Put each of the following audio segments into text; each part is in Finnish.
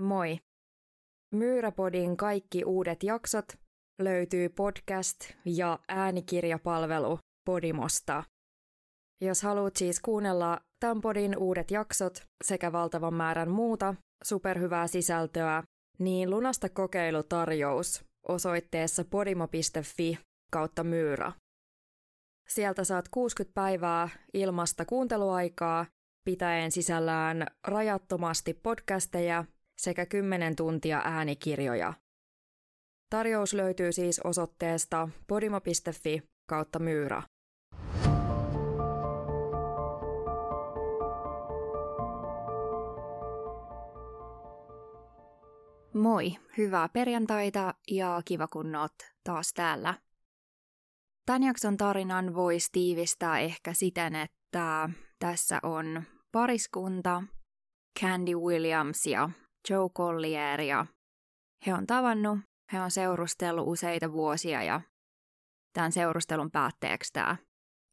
Moi! Myyräpodin kaikki uudet jaksot löytyy podcast- ja äänikirjapalvelu Podimosta. Jos haluat siis kuunnella tämän podin uudet jaksot sekä valtavan määrän muuta superhyvää sisältöä, niin lunasta kokeilutarjous osoitteessa podimo.fi kautta myyrä. Sieltä saat 60 päivää ilmasta kuunteluaikaa, pitäen sisällään rajattomasti podcasteja sekä 10 tuntia äänikirjoja. Tarjous löytyy siis osoitteesta podimo.fi kautta myyrä. Moi, hyvää perjantaita ja kiva kun oot taas täällä. Tämän jakson tarinan voisi tiivistää ehkä siten, että tässä on pariskunta, Candy Williams ja Joe Collier ja he on tavannut, he on seurustellut useita vuosia ja tämän seurustelun päätteeksi tämä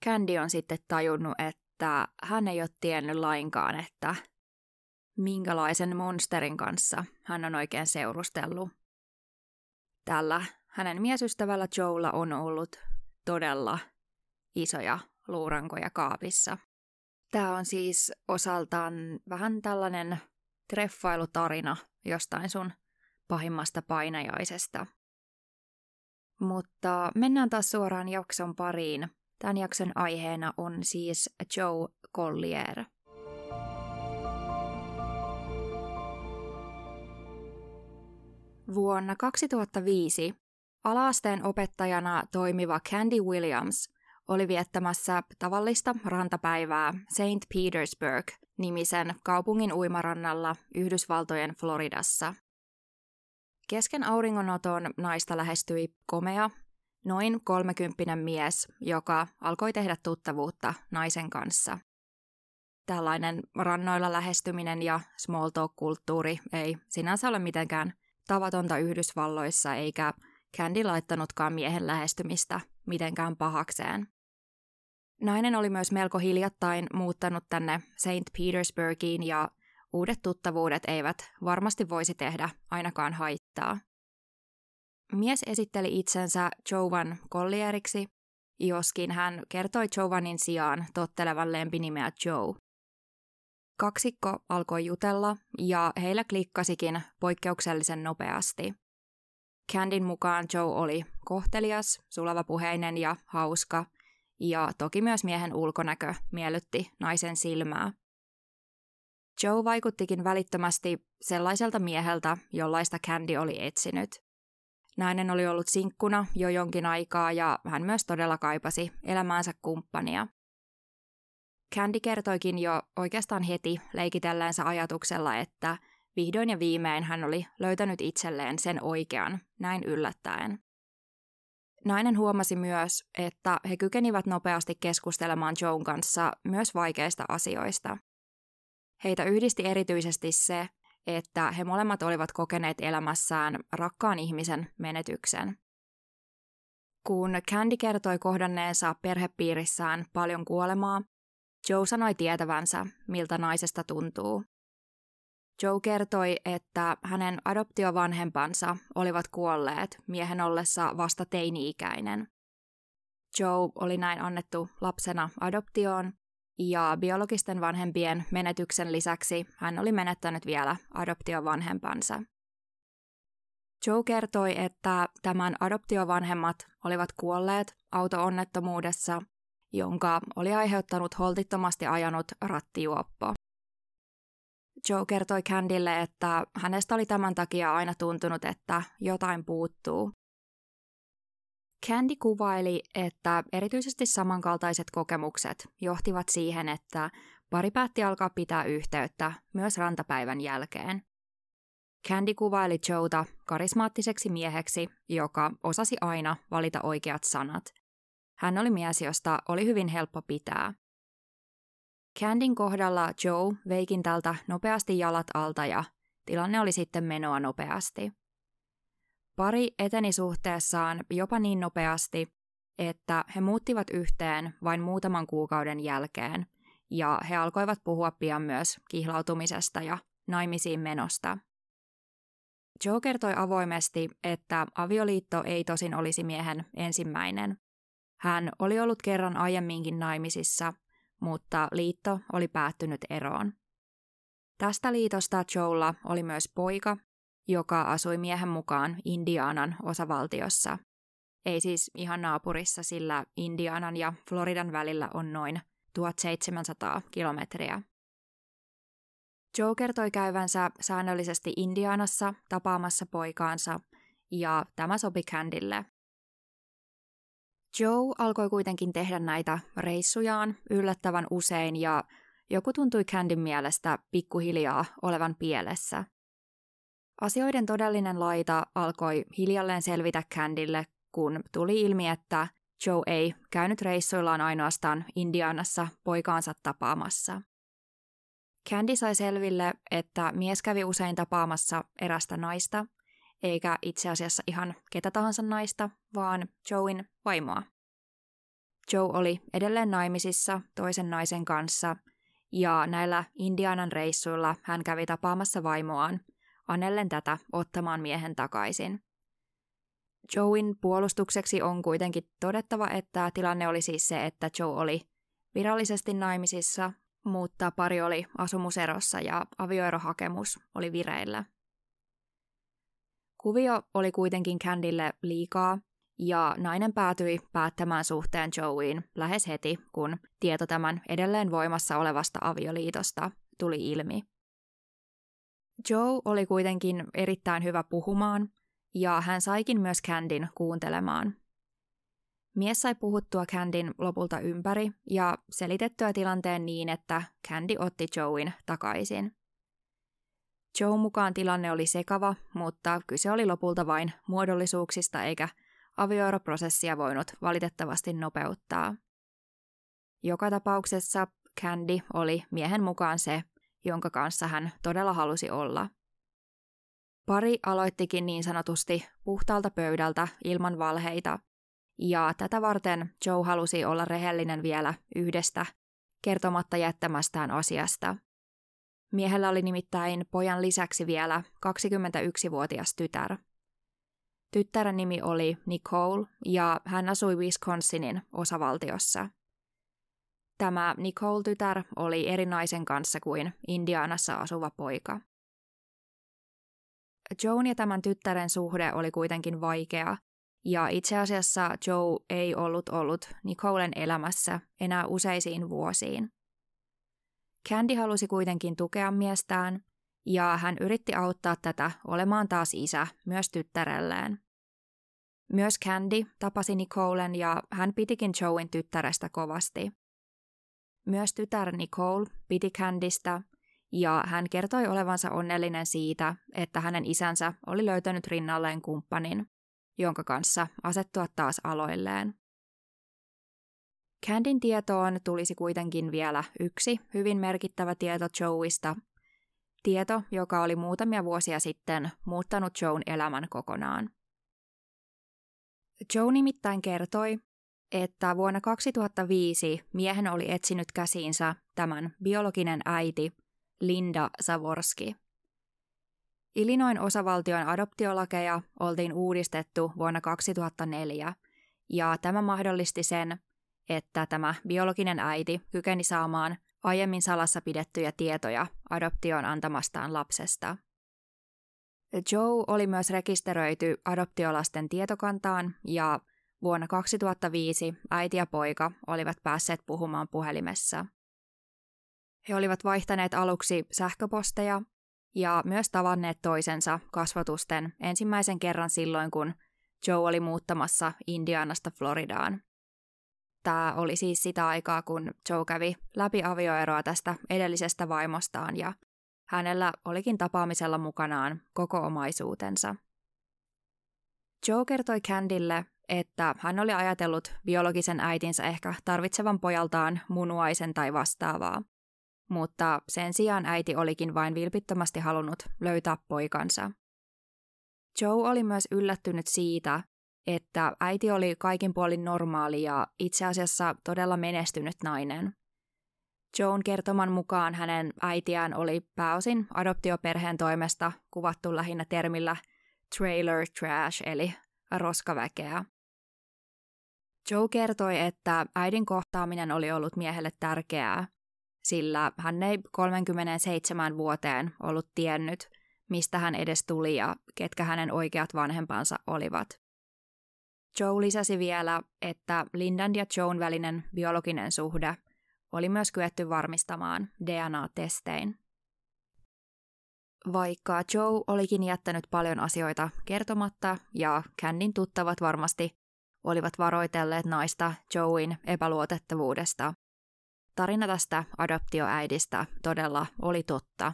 Candy on sitten tajunnut, että hän ei ole tiennyt lainkaan, että minkälaisen monsterin kanssa hän on oikein seurustellut. Tällä hänen miesystävällä Joella on ollut todella isoja luurankoja kaapissa. Tämä on siis osaltaan vähän tällainen treffailutarina jostain sun pahimmasta painajaisesta. Mutta mennään taas suoraan jakson pariin. Tämän jakson aiheena on siis Joe Collier. Vuonna 2005 alaasteen opettajana toimiva Candy Williams oli viettämässä tavallista rantapäivää St. Petersburg-nimisen kaupungin uimarannalla Yhdysvaltojen Floridassa. Kesken auringonoton naista lähestyi komea, noin kolmekymppinen mies, joka alkoi tehdä tuttavuutta naisen kanssa. Tällainen rannoilla lähestyminen ja small talk-kulttuuri ei sinänsä ole mitenkään tavatonta Yhdysvalloissa, eikä Candy laittanutkaan miehen lähestymistä mitenkään pahakseen. Nainen oli myös melko hiljattain muuttanut tänne St. Petersburgiin ja uudet tuttavuudet eivät varmasti voisi tehdä ainakaan haittaa. Mies esitteli itsensä Jovan Collieriksi, joskin hän kertoi Jovanin sijaan tottelevan lempinimeä Joe. Kaksikko alkoi jutella ja heillä klikkasikin poikkeuksellisen nopeasti. Candin mukaan Joe oli kohtelias, sulavapuheinen ja hauska, ja toki myös miehen ulkonäkö miellytti naisen silmää. Joe vaikuttikin välittömästi sellaiselta mieheltä, jollaista Candy oli etsinyt. Nainen oli ollut sinkkuna jo jonkin aikaa ja hän myös todella kaipasi elämäänsä kumppania. Candy kertoikin jo oikeastaan heti leikitelleensä ajatuksella, että vihdoin ja viimein hän oli löytänyt itselleen sen oikean, näin yllättäen. Nainen huomasi myös, että he kykenivät nopeasti keskustelemaan Joan kanssa myös vaikeista asioista. Heitä yhdisti erityisesti se, että he molemmat olivat kokeneet elämässään rakkaan ihmisen menetyksen. Kun Candy kertoi kohdanneensa perhepiirissään paljon kuolemaa, Joe sanoi tietävänsä, miltä naisesta tuntuu. Joe kertoi, että hänen adoptiovanhempansa olivat kuolleet miehen ollessa vasta teini-ikäinen. Joe oli näin annettu lapsena adoptioon, ja biologisten vanhempien menetyksen lisäksi hän oli menettänyt vielä adoptiovanhempansa. Joe kertoi, että tämän adoptiovanhemmat olivat kuolleet autoonnettomuudessa, jonka oli aiheuttanut holtittomasti ajanut rattijuoppo. Joe kertoi Candylle, että hänestä oli tämän takia aina tuntunut, että jotain puuttuu. Candy kuvaili, että erityisesti samankaltaiset kokemukset johtivat siihen, että pari päätti alkaa pitää yhteyttä myös rantapäivän jälkeen. Candy kuvaili Joeta karismaattiseksi mieheksi, joka osasi aina valita oikeat sanat. Hän oli mies, josta oli hyvin helppo pitää. Candin kohdalla Joe veikin tältä nopeasti jalat alta ja tilanne oli sitten menoa nopeasti. Pari eteni suhteessaan jopa niin nopeasti, että he muuttivat yhteen vain muutaman kuukauden jälkeen, ja he alkoivat puhua pian myös kihlautumisesta ja naimisiin menosta. Joe kertoi avoimesti, että avioliitto ei tosin olisi miehen ensimmäinen. Hän oli ollut kerran aiemminkin naimisissa, mutta liitto oli päättynyt eroon. Tästä liitosta Joella oli myös poika, joka asui miehen mukaan Indianan osavaltiossa. Ei siis ihan naapurissa, sillä Indianan ja Floridan välillä on noin 1700 kilometriä. Joe kertoi käyvänsä säännöllisesti Indianassa tapaamassa poikaansa, ja tämä sopi Candylle. Joe alkoi kuitenkin tehdä näitä reissujaan yllättävän usein ja joku tuntui Candyn mielestä pikkuhiljaa olevan pielessä. Asioiden todellinen laita alkoi hiljalleen selvitä Candylle, kun tuli ilmi, että Joe ei käynyt reissuillaan ainoastaan Indianassa poikaansa tapaamassa. Candy sai selville, että mies kävi usein tapaamassa erästä naista, eikä itse asiassa ihan ketä tahansa naista, vaan Joein vaimoa. Joe oli edelleen naimisissa toisen naisen kanssa, ja näillä Indianan reissuilla hän kävi tapaamassa vaimoaan, anellen tätä ottamaan miehen takaisin. Joein puolustukseksi on kuitenkin todettava, että tilanne oli siis se, että Joe oli virallisesti naimisissa, mutta pari oli asumuserossa ja avioerohakemus oli vireillä. Kuvio oli kuitenkin Candylle liikaa, ja nainen päätyi päättämään suhteen Joeyin lähes heti, kun tieto tämän edelleen voimassa olevasta avioliitosta tuli ilmi. Joe oli kuitenkin erittäin hyvä puhumaan, ja hän saikin myös Candin kuuntelemaan. Mies sai puhuttua Candin lopulta ympäri ja selitettyä tilanteen niin, että Candy otti Joein takaisin. Joe mukaan tilanne oli sekava, mutta kyse oli lopulta vain muodollisuuksista eikä avioeroprosessia voinut valitettavasti nopeuttaa. Joka tapauksessa Candy oli miehen mukaan se, jonka kanssa hän todella halusi olla. Pari aloittikin niin sanotusti puhtaalta pöydältä ilman valheita, ja tätä varten Joe halusi olla rehellinen vielä yhdestä kertomatta jättämästään asiasta. Miehellä oli nimittäin pojan lisäksi vielä 21-vuotias tytär. Tyttären nimi oli Nicole ja hän asui Wisconsinin osavaltiossa. Tämä Nicole-tytär oli eri naisen kanssa kuin Indianassa asuva poika. Joan ja tämän tyttären suhde oli kuitenkin vaikea, ja itse asiassa Joe ei ollut ollut Nicolen elämässä enää useisiin vuosiin. Candy halusi kuitenkin tukea miestään, ja hän yritti auttaa tätä olemaan taas isä myös tyttärelleen. Myös Candy tapasi Nicolen ja hän pitikin Joein tyttärestä kovasti. Myös tytär Nicole piti Candystä ja hän kertoi olevansa onnellinen siitä, että hänen isänsä oli löytänyt rinnalleen kumppanin, jonka kanssa asettua taas aloilleen. Candin tietoon tulisi kuitenkin vielä yksi hyvin merkittävä tieto Joeista, tieto, joka oli muutamia vuosia sitten muuttanut Joan elämän kokonaan. Joe nimittäin kertoi, että vuonna 2005 miehen oli etsinyt käsiinsä tämän biologinen äiti Linda Savorski. Illinoin osavaltion adoptiolakeja oltiin uudistettu vuonna 2004, ja tämä mahdollisti sen, että tämä biologinen äiti kykeni saamaan aiemmin salassa pidettyjä tietoja adoptioon antamastaan lapsesta. Joe oli myös rekisteröity adoptiolasten tietokantaan ja vuonna 2005 äiti ja poika olivat päässeet puhumaan puhelimessa. He olivat vaihtaneet aluksi sähköposteja ja myös tavanneet toisensa kasvatusten ensimmäisen kerran silloin, kun Joe oli muuttamassa Indianasta Floridaan. Tämä oli siis sitä aikaa, kun Joe kävi läpi avioeroa tästä edellisestä vaimostaan ja hänellä olikin tapaamisella mukanaan koko omaisuutensa. Joe kertoi Candylle, että hän oli ajatellut biologisen äitinsä ehkä tarvitsevan pojaltaan munuaisen tai vastaavaa. Mutta sen sijaan äiti olikin vain vilpittömästi halunnut löytää poikansa. Joe oli myös yllättynyt siitä, että äiti oli kaikin puolin normaali ja itse asiassa todella menestynyt nainen. Joan kertoman mukaan hänen äitiään oli pääosin adoptioperheen toimesta kuvattu lähinnä termillä trailer trash eli roskaväkeä. Joe kertoi, että äidin kohtaaminen oli ollut miehelle tärkeää, sillä hän ei 37 vuoteen ollut tiennyt, mistä hän edes tuli ja ketkä hänen oikeat vanhempansa olivat. Joe lisäsi vielä, että Lindan ja Joan välinen biologinen suhde oli myös kyetty varmistamaan DNA-testein. Vaikka Joe olikin jättänyt paljon asioita kertomatta ja Candin tuttavat varmasti olivat varoitelleet naista Joein epäluotettavuudesta, tarina tästä adoptioäidistä todella oli totta.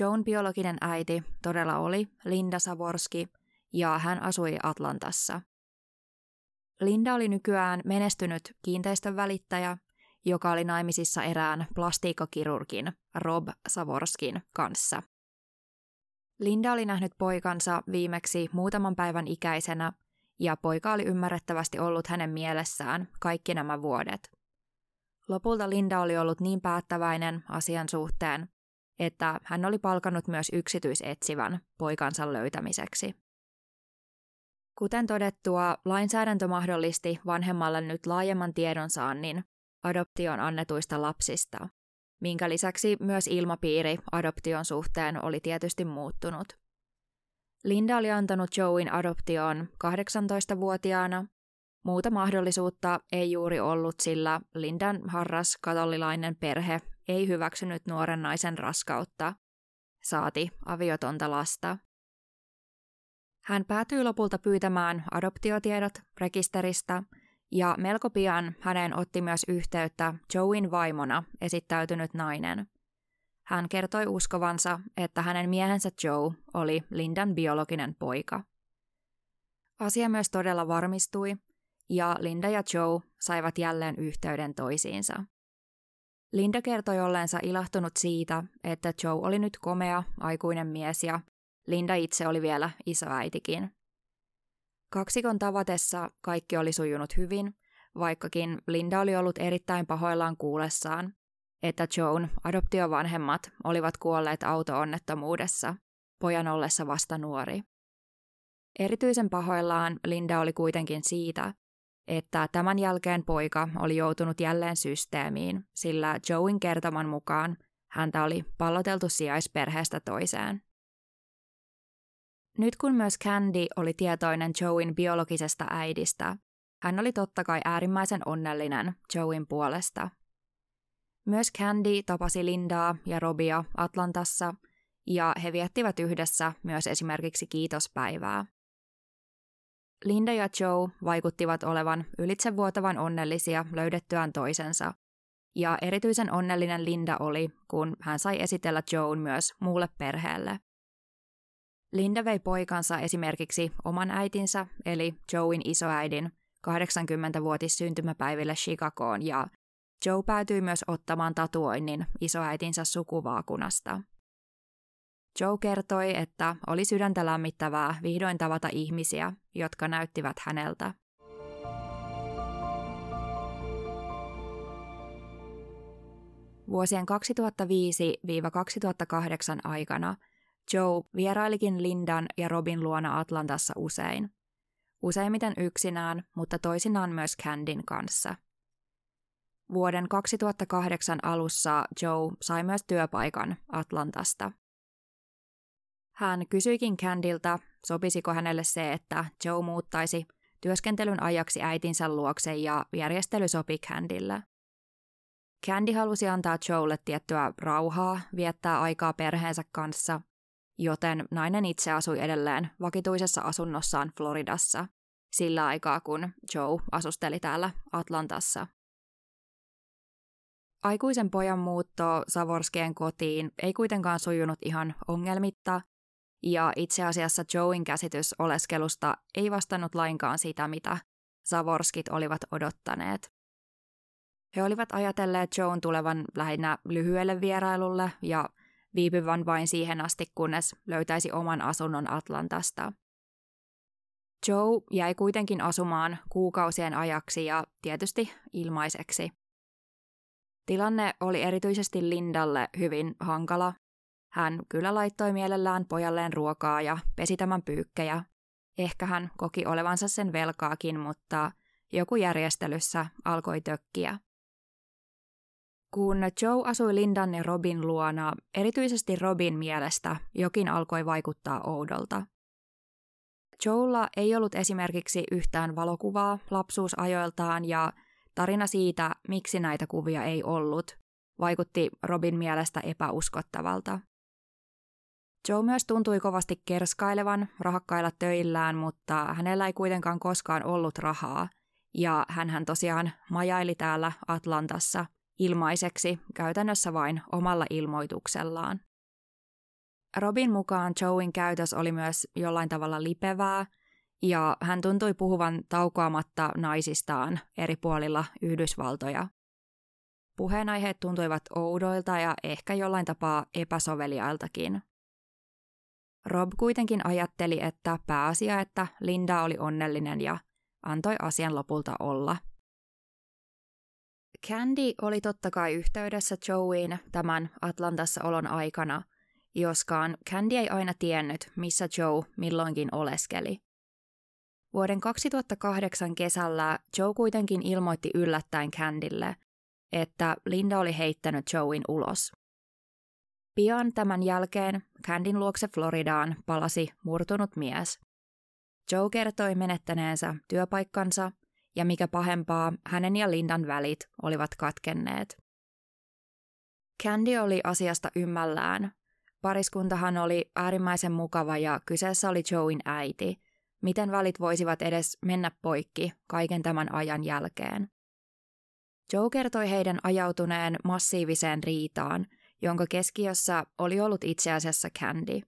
Joan biologinen äiti todella oli Linda Savorski ja hän asui Atlantassa. Linda oli nykyään menestynyt kiinteistön välittäjä joka oli naimisissa erään plastiikkakirurgin Rob Savorskin kanssa. Linda oli nähnyt poikansa viimeksi muutaman päivän ikäisenä, ja poika oli ymmärrettävästi ollut hänen mielessään kaikki nämä vuodet. Lopulta Linda oli ollut niin päättäväinen asian suhteen, että hän oli palkannut myös yksityisetsivän poikansa löytämiseksi. Kuten todettua, lainsäädäntö mahdollisti vanhemmalle nyt laajemman tiedonsaannin adoption annetuista lapsista, minkä lisäksi myös ilmapiiri adoption suhteen oli tietysti muuttunut. Linda oli antanut Joein adoptioon 18-vuotiaana. Muuta mahdollisuutta ei juuri ollut, sillä Lindan harras katolilainen perhe ei hyväksynyt nuoren naisen raskautta, saati aviotonta lasta. Hän päätyi lopulta pyytämään adoptiotiedot rekisteristä – ja melko pian hänen otti myös yhteyttä Joein vaimona esittäytynyt nainen. Hän kertoi uskovansa, että hänen miehensä Joe oli Lindan biologinen poika. Asia myös todella varmistui, ja Linda ja Joe saivat jälleen yhteyden toisiinsa. Linda kertoi olleensa ilahtunut siitä, että Joe oli nyt komea, aikuinen mies ja Linda itse oli vielä isoäitikin. Kaksikon tavatessa kaikki oli sujunut hyvin, vaikkakin Linda oli ollut erittäin pahoillaan kuulessaan, että Joan adoptiovanhemmat olivat kuolleet auto-onnettomuudessa, pojan ollessa vasta nuori. Erityisen pahoillaan Linda oli kuitenkin siitä, että tämän jälkeen poika oli joutunut jälleen systeemiin, sillä Joein kertoman mukaan häntä oli palloteltu sijaisperheestä toiseen. Nyt kun myös Candy oli tietoinen Joein biologisesta äidistä, hän oli totta kai äärimmäisen onnellinen Joein puolesta. Myös Candy tapasi Lindaa ja Robia Atlantassa, ja he viettivät yhdessä myös esimerkiksi kiitospäivää. Linda ja Joe vaikuttivat olevan ylitsevuotavan onnellisia löydettyään toisensa, ja erityisen onnellinen Linda oli, kun hän sai esitellä Joan myös muulle perheelle. Linda vei poikansa esimerkiksi oman äitinsä, eli Joein isoäidin, 80-vuotis syntymäpäiville Chicagoon ja Joe päätyi myös ottamaan tatuoinnin isoäitinsä sukuvaakunasta. Joe kertoi, että oli sydäntä lämmittävää vihdoin tavata ihmisiä, jotka näyttivät häneltä. Vuosien 2005-2008 aikana Joe vierailikin Lindan ja Robin luona Atlantassa usein. Useimmiten yksinään, mutta toisinaan myös Candin kanssa. Vuoden 2008 alussa Joe sai myös työpaikan Atlantasta. Hän kysyikin Candilta, sopisiko hänelle se, että Joe muuttaisi työskentelyn ajaksi äitinsä luokse ja järjestely sopi Candille. Candy halusi antaa Joelle tiettyä rauhaa, viettää aikaa perheensä kanssa joten nainen itse asui edelleen vakituisessa asunnossaan Floridassa sillä aikaa, kun Joe asusteli täällä Atlantassa. Aikuisen pojan muutto Savorskien kotiin ei kuitenkaan sujunut ihan ongelmitta, ja itse asiassa Joein käsitys oleskelusta ei vastannut lainkaan sitä, mitä Savorskit olivat odottaneet. He olivat ajatelleet Joan tulevan lähinnä lyhyelle vierailulle ja viipyvän vain siihen asti, kunnes löytäisi oman asunnon Atlantasta. Joe jäi kuitenkin asumaan kuukausien ajaksi ja tietysti ilmaiseksi. Tilanne oli erityisesti Lindalle hyvin hankala. Hän kyllä laittoi mielellään pojalleen ruokaa ja pesi tämän pyykkejä. Ehkä hän koki olevansa sen velkaakin, mutta joku järjestelyssä alkoi tökkiä. Kun Joe asui Lindan ja Robin luona, erityisesti Robin mielestä jokin alkoi vaikuttaa oudolta. Joella ei ollut esimerkiksi yhtään valokuvaa lapsuusajoiltaan ja tarina siitä, miksi näitä kuvia ei ollut, vaikutti Robin mielestä epäuskottavalta. Joe myös tuntui kovasti kerskailevan rahakkailla töillään, mutta hänellä ei kuitenkaan koskaan ollut rahaa, ja hän tosiaan majaili täällä Atlantassa ilmaiseksi käytännössä vain omalla ilmoituksellaan. Robin mukaan Joein käytös oli myös jollain tavalla lipevää, ja hän tuntui puhuvan taukoamatta naisistaan eri puolilla Yhdysvaltoja. Puheenaiheet tuntuivat oudoilta ja ehkä jollain tapaa epäsoveliailtakin. Rob kuitenkin ajatteli, että pääasia, että Linda oli onnellinen ja antoi asian lopulta olla. Candy oli totta kai yhteydessä Joeyin tämän Atlantassa olon aikana, joskaan Candy ei aina tiennyt, missä Joe milloinkin oleskeli. Vuoden 2008 kesällä Joe kuitenkin ilmoitti yllättäen Candylle, että Linda oli heittänyt Joein ulos. Pian tämän jälkeen Candyn luokse Floridaan palasi murtunut mies. Joe kertoi menettäneensä työpaikkansa ja mikä pahempaa, hänen ja Lindan välit olivat katkenneet. Candy oli asiasta ymmällään. Pariskuntahan oli äärimmäisen mukava ja kyseessä oli Joein äiti. Miten välit voisivat edes mennä poikki kaiken tämän ajan jälkeen? Joe kertoi heidän ajautuneen massiiviseen riitaan, jonka keskiössä oli ollut itse asiassa Candy.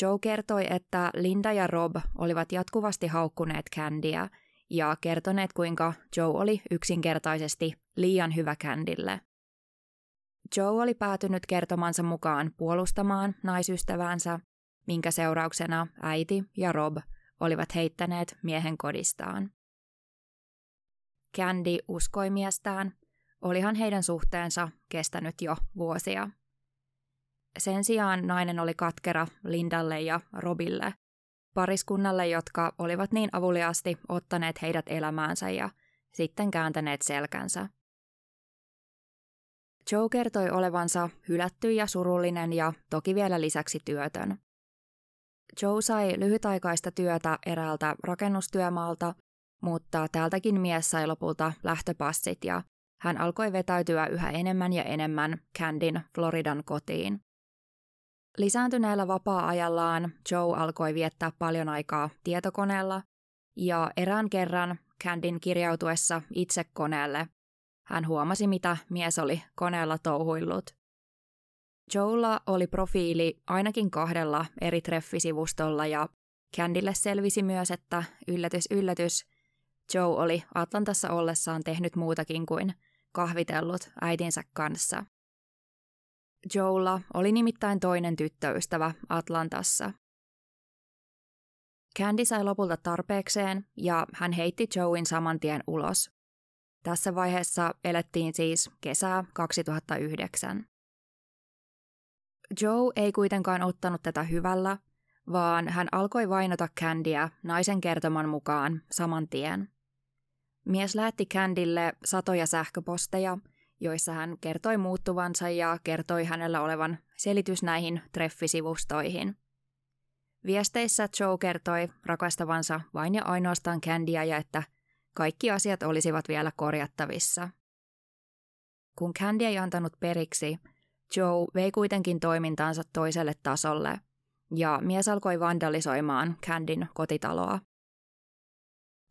Joe kertoi, että Linda ja Rob olivat jatkuvasti haukkuneet Candyä ja kertoneet, kuinka Joe oli yksinkertaisesti liian hyvä Candylle. Joe oli päätynyt kertomansa mukaan puolustamaan naisystävänsä, minkä seurauksena äiti ja Rob olivat heittäneet miehen kodistaan. Candy uskoi miestään, olihan heidän suhteensa kestänyt jo vuosia. Sen sijaan nainen oli katkera Lindalle ja Robille, pariskunnalle, jotka olivat niin avuliasti ottaneet heidät elämäänsä ja sitten kääntäneet selkänsä. Joe kertoi olevansa hylätty ja surullinen ja toki vielä lisäksi työtön. Joe sai lyhytaikaista työtä eräältä rakennustyömaalta, mutta täältäkin mies sai lopulta lähtöpassit ja hän alkoi vetäytyä yhä enemmän ja enemmän Candin Floridan kotiin. Lisääntyneellä vapaa-ajallaan Joe alkoi viettää paljon aikaa tietokoneella, ja erään kerran Candin kirjautuessa itse koneelle hän huomasi, mitä mies oli koneella touhuillut. Joella oli profiili ainakin kahdella eri treffisivustolla ja Candylle selvisi myös, että yllätys yllätys, Joe oli Atlantassa ollessaan tehnyt muutakin kuin kahvitellut äitinsä kanssa. Joella oli nimittäin toinen tyttöystävä Atlantassa. Candy sai lopulta tarpeekseen ja hän heitti Joein saman tien ulos. Tässä vaiheessa elettiin siis kesää 2009. Joe ei kuitenkaan ottanut tätä hyvällä, vaan hän alkoi vainota Candyä naisen kertoman mukaan saman tien. Mies lähetti Candylle satoja sähköposteja, joissa hän kertoi muuttuvansa ja kertoi hänellä olevan selitys näihin treffisivustoihin. Viesteissä Joe kertoi rakastavansa vain ja ainoastaan Candyä ja että kaikki asiat olisivat vielä korjattavissa. Kun Candy ei antanut periksi, Joe vei kuitenkin toimintaansa toiselle tasolle, ja mies alkoi vandalisoimaan Candyn kotitaloa.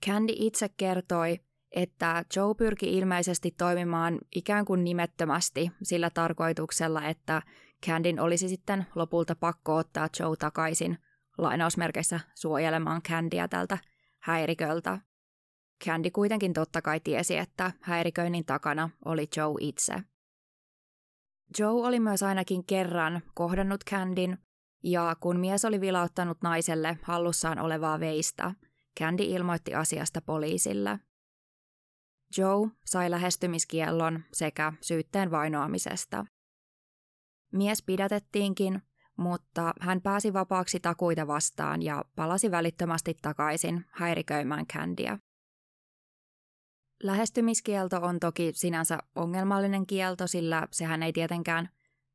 Candy itse kertoi, että Joe pyrki ilmeisesti toimimaan ikään kuin nimettömästi sillä tarkoituksella, että Candin olisi sitten lopulta pakko ottaa Joe takaisin lainausmerkeissä suojelemaan Candyä tältä häiriköltä. Candy kuitenkin totta kai tiesi, että häiriköinnin takana oli Joe itse. Joe oli myös ainakin kerran kohdannut Candin, ja kun mies oli vilauttanut naiselle hallussaan olevaa veistä, Candy ilmoitti asiasta poliisille. Joe sai lähestymiskiellon sekä syytteen vainoamisesta. Mies pidätettiinkin, mutta hän pääsi vapaaksi takuita vastaan ja palasi välittömästi takaisin häiriköimään Candya. Lähestymiskielto on toki sinänsä ongelmallinen kielto, sillä sehän ei tietenkään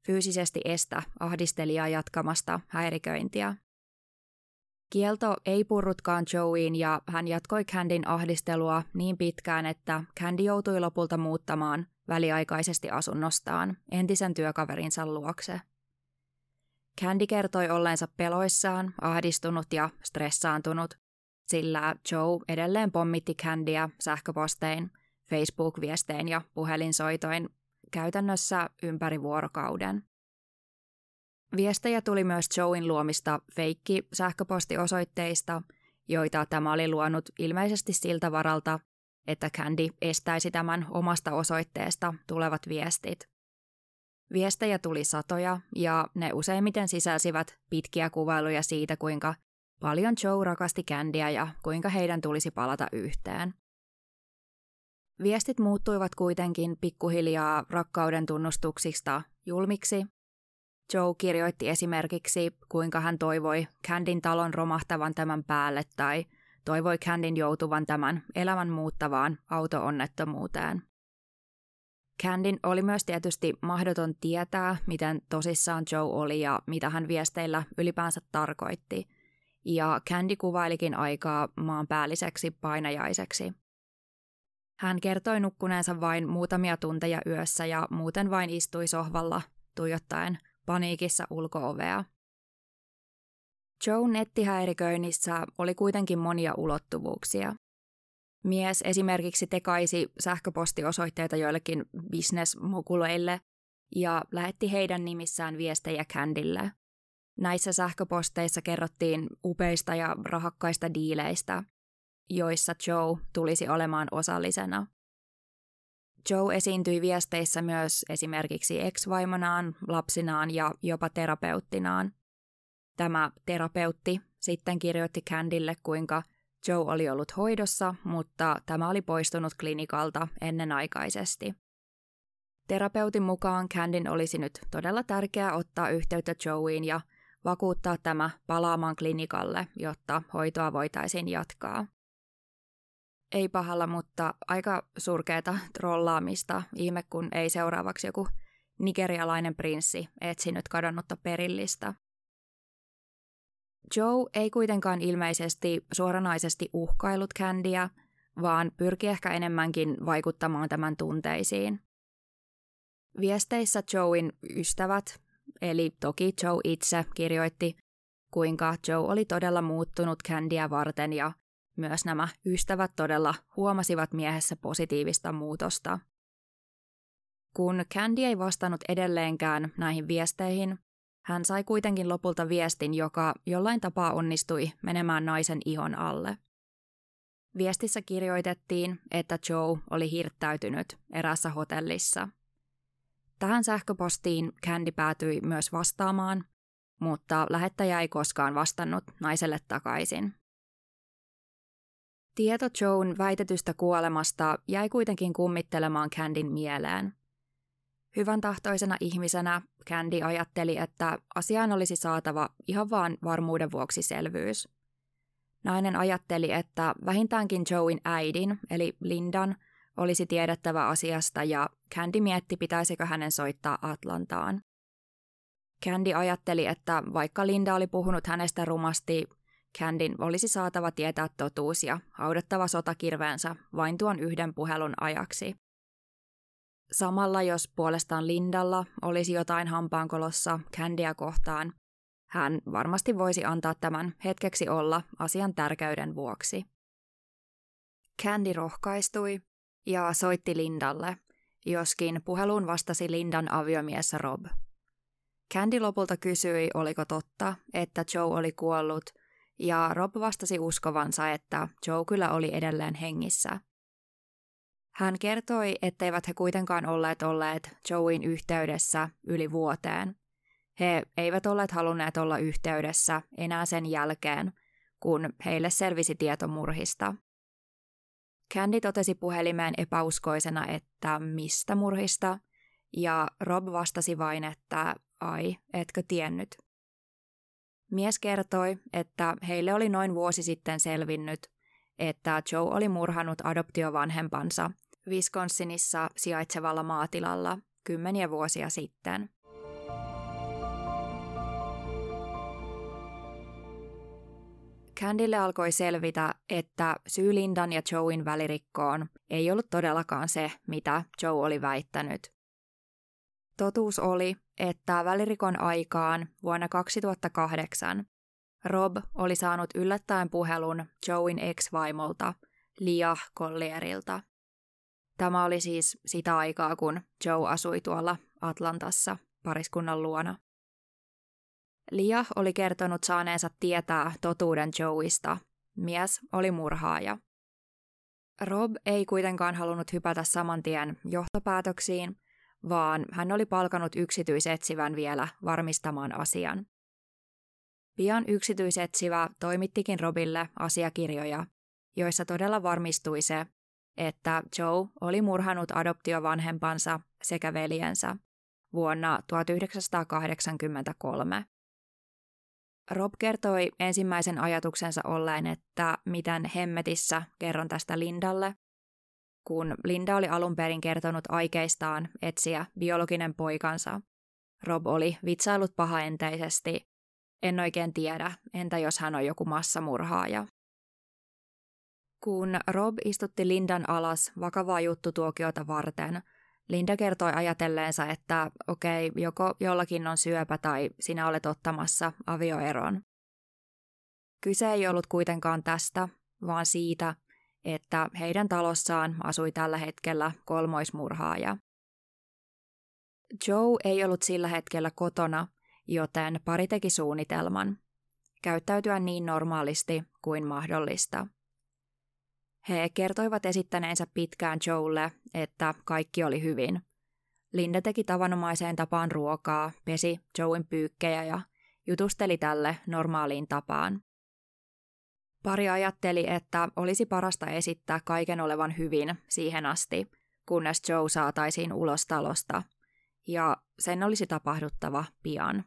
fyysisesti estä ahdistelijaa jatkamasta häiriköintiä. Kielto ei purrutkaan Joeyin ja hän jatkoi Candin ahdistelua niin pitkään, että Candy joutui lopulta muuttamaan väliaikaisesti asunnostaan entisen työkaverinsa luokse. Candy kertoi olleensa peloissaan, ahdistunut ja stressaantunut, sillä Joe edelleen pommitti Candyä sähköpostein, Facebook-viestein ja puhelinsoitoin käytännössä ympäri vuorokauden. Viestejä tuli myös Joein luomista feikki sähköpostiosoitteista, joita tämä oli luonut ilmeisesti siltä varalta, että Candy estäisi tämän omasta osoitteesta tulevat viestit. Viestejä tuli satoja ja ne useimmiten sisälsivät pitkiä kuvailuja siitä, kuinka paljon Joe rakasti Candyä ja kuinka heidän tulisi palata yhteen. Viestit muuttuivat kuitenkin pikkuhiljaa rakkauden tunnustuksista julmiksi. Joe kirjoitti esimerkiksi, kuinka hän toivoi Candin talon romahtavan tämän päälle tai toivoi Candin joutuvan tämän elämän muuttavaan autoonnettomuuteen. Candin oli myös tietysti mahdoton tietää, miten tosissaan Joe oli ja mitä hän viesteillä ylipäänsä tarkoitti. Ja Candy kuvailikin aikaa maanpäälliseksi painajaiseksi. Hän kertoi nukkuneensa vain muutamia tunteja yössä ja muuten vain istui sohvalla, tuijottaen paniikissa ulkoovea. Joe nettihäiriköinnissä oli kuitenkin monia ulottuvuuksia. Mies esimerkiksi tekaisi sähköpostiosoitteita joillekin bisnesmokuleille ja lähetti heidän nimissään viestejä Candille. Näissä sähköposteissa kerrottiin upeista ja rahakkaista diileistä, joissa Joe tulisi olemaan osallisena. Joe esiintyi viesteissä myös esimerkiksi ex-vaimonaan, lapsinaan ja jopa terapeuttinaan. Tämä terapeutti sitten kirjoitti Candille, kuinka Joe oli ollut hoidossa, mutta tämä oli poistunut klinikalta ennenaikaisesti. Terapeutin mukaan Candin olisi nyt todella tärkeää ottaa yhteyttä Joeyin ja vakuuttaa tämä palaamaan klinikalle, jotta hoitoa voitaisiin jatkaa. Ei pahalla, mutta aika surkeata trollaamista. Ihme, kun ei seuraavaksi joku nigerialainen prinssi etsinyt kadonnutta perillistä. Joe ei kuitenkaan ilmeisesti suoranaisesti uhkailut Candyä, vaan pyrki ehkä enemmänkin vaikuttamaan tämän tunteisiin. Viesteissä Joein ystävät, eli toki Joe itse, kirjoitti, kuinka Joe oli todella muuttunut Candyä varten ja myös nämä ystävät todella huomasivat miehessä positiivista muutosta. Kun Candy ei vastannut edelleenkään näihin viesteihin, hän sai kuitenkin lopulta viestin, joka jollain tapaa onnistui menemään naisen ihon alle. Viestissä kirjoitettiin, että Joe oli hirttäytynyt erässä hotellissa. Tähän sähköpostiin Candy päätyi myös vastaamaan, mutta lähettäjä ei koskaan vastannut naiselle takaisin. Tieto Joan väitetystä kuolemasta jäi kuitenkin kummittelemaan Candin mieleen. Hyvän tahtoisena ihmisenä Candy ajatteli, että asiaan olisi saatava ihan vaan varmuuden vuoksi selvyys. Nainen ajatteli, että vähintäänkin Joein äidin, eli Lindan, olisi tiedettävä asiasta ja Candy mietti, pitäisikö hänen soittaa Atlantaan. Candy ajatteli, että vaikka Linda oli puhunut hänestä rumasti, Candin olisi saatava tietää totuus ja haudattava sotakirveensä vain tuon yhden puhelun ajaksi. Samalla jos puolestaan Lindalla olisi jotain hampaankolossa Candia kohtaan, hän varmasti voisi antaa tämän hetkeksi olla asian tärkeyden vuoksi. Candy rohkaistui ja soitti Lindalle, joskin puheluun vastasi Lindan aviomies Rob. Candy lopulta kysyi, oliko totta, että Joe oli kuollut, ja Rob vastasi uskovansa, että Joe kyllä oli edelleen hengissä. Hän kertoi, etteivät he kuitenkaan olleet olleet Joein yhteydessä yli vuoteen. He eivät olleet halunneet olla yhteydessä enää sen jälkeen, kun heille selvisi tieto murhista. Candy totesi puhelimeen epäuskoisena, että mistä murhista, ja Rob vastasi vain, että ai, etkö tiennyt. Mies kertoi, että heille oli noin vuosi sitten selvinnyt, että Joe oli murhannut adoptiovanhempansa Wisconsinissa sijaitsevalla maatilalla kymmeniä vuosia sitten. Candylle alkoi selvitä, että syy Lindan ja Joein välirikkoon ei ollut todellakaan se, mitä Joe oli väittänyt. Totuus oli, että välirikon aikaan vuonna 2008 Rob oli saanut yllättäen puhelun Joein ex-vaimolta, Lia Collierilta. Tämä oli siis sitä aikaa, kun Joe asui tuolla Atlantassa pariskunnan luona. Lia oli kertonut saaneensa tietää totuuden Joeista. Mies oli murhaaja. Rob ei kuitenkaan halunnut hypätä saman tien johtopäätöksiin, vaan hän oli palkanut yksityisetsivän vielä varmistamaan asian. Pian yksityisetsivä toimittikin Robille asiakirjoja, joissa todella varmistui se, että Joe oli murhanut adoptiovanhempansa sekä veljensä vuonna 1983. Rob kertoi ensimmäisen ajatuksensa olleen, että miten hemmetissä kerron tästä Lindalle, kun Linda oli alun perin kertonut aikeistaan etsiä biologinen poikansa. Rob oli vitsailut pahaenteisesti. En oikein tiedä, entä jos hän on joku massamurhaaja. Kun Rob istutti Lindan alas vakavaa juttutuokiota varten, Linda kertoi ajatelleensa, että okei, okay, joko jollakin on syöpä tai sinä olet ottamassa avioeron. Kyse ei ollut kuitenkaan tästä, vaan siitä, että heidän talossaan asui tällä hetkellä kolmoismurhaaja. Joe ei ollut sillä hetkellä kotona, joten pari teki suunnitelman. Käyttäytyä niin normaalisti kuin mahdollista – he kertoivat esittäneensä pitkään Joelle, että kaikki oli hyvin. Linda teki tavanomaiseen tapaan ruokaa, pesi Joen pyykkejä ja jutusteli tälle normaaliin tapaan. Pari ajatteli, että olisi parasta esittää kaiken olevan hyvin siihen asti, kunnes Joe saataisiin ulos talosta, ja sen olisi tapahduttava pian.